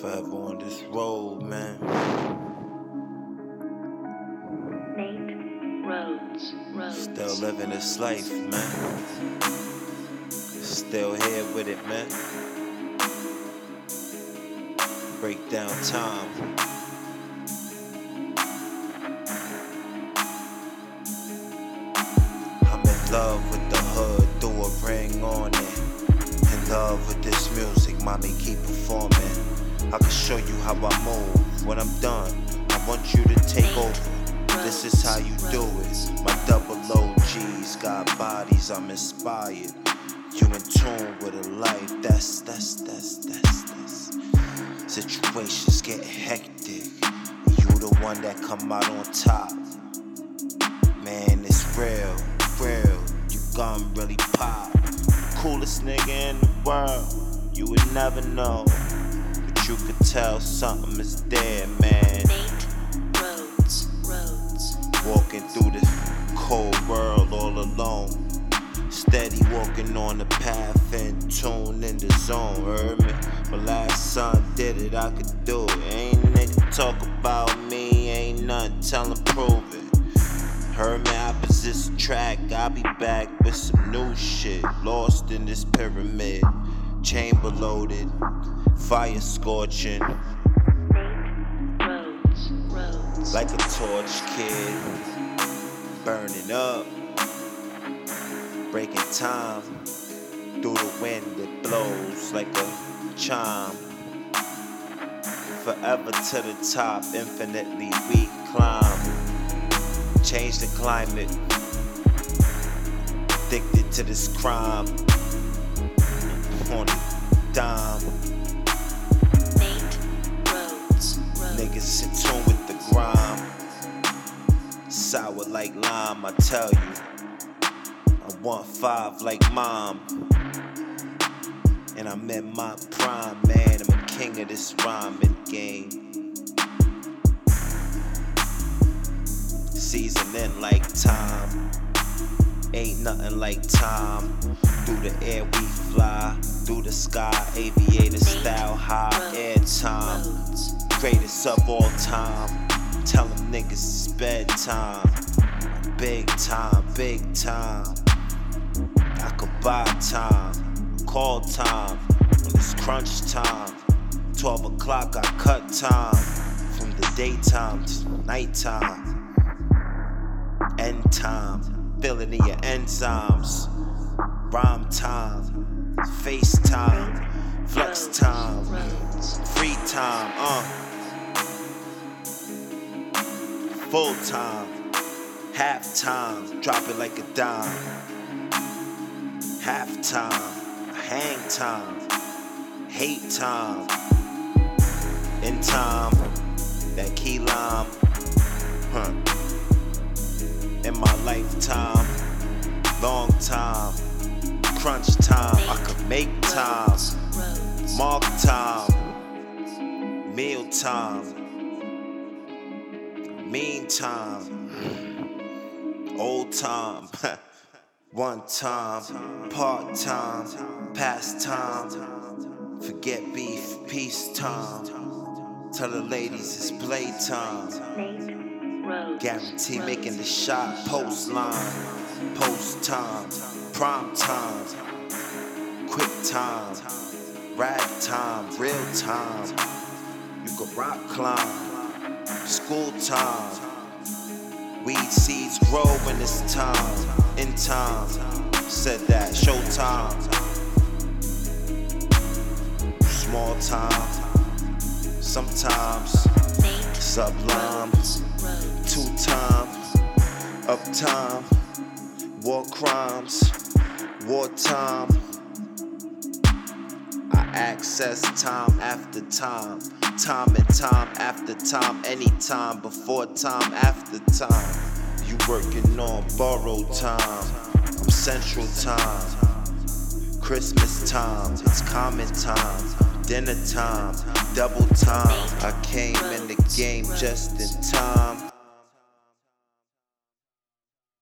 Forever on this road, man. Nate Rhodes. Rhodes. Still living this life, man. Still here with it, man. Break down time. I'm in love with the hood, threw a ring on it. In love with this music, mommy keep performing. I can show you how I move. When I'm done, I want you to take over. This is how you do it. My double OGs got bodies, I'm inspired. You in tune with a life, that's, that's, that's, that's, that's. Situations get hectic. You the one that come out on top. Man, it's real, real. You gon' really pop. Coolest nigga in the world. You would never know. But you could tell something is there, man. Nate Rhodes. Rhodes. Walking through this cold world all alone. Steady walking on the path and tune in the zone, heard me? My last son did it, I could do it. Ain't nigga talk about me, ain't nothing, tell him prove it. Heard me, opposites track, I'll be back with some new shit. Lost in this pyramid, chamber loaded, fire scorching. Like a torch kid, burning up, breaking time through the wind that blows like a chime. Forever to the top, infinitely we climb. Change the climate, addicted to this crime. A dime, niggas in tune with the grime. Sour like lime, I tell you. I want five like mom. And I'm in my prime, man. I'm a king of this rhyming game. Seasoning like time. Ain't nothing like time. Through the air we fly. Through the sky, aviator style, high air time. Greatest of all time. Tell them niggas it's bedtime. Big time, big time. I could buy time, call time when it's crunch time. 12 o'clock, I cut time from the daytime to nighttime. End time, filling in your enzymes. Rhyme time, FaceTime, flex time, free time, uh. Full time, half time, drop it like a dime. Half time, hang time, hate time. In time, that key lime, huh? In my lifetime, long time, crunch time, I could make time. Mark time, meal time, meantime, old time, one time, part time, past time, forget beef, peace time. Tell the ladies it's playtime. Guarantee making the shot post line, post time, prime time, quick time, rag time, real time. You can rock climb, school time. Weed seeds grow when it's time, in time. Said that, showtime. Small time, sometimes sublime. Two time, uptime, war crimes, wartime. Access time after time, time and time after time, anytime, before time, after time. You working on borrowed time, I'm central time. Christmas time, it's common time, dinner time, double time. I came in the game just in time.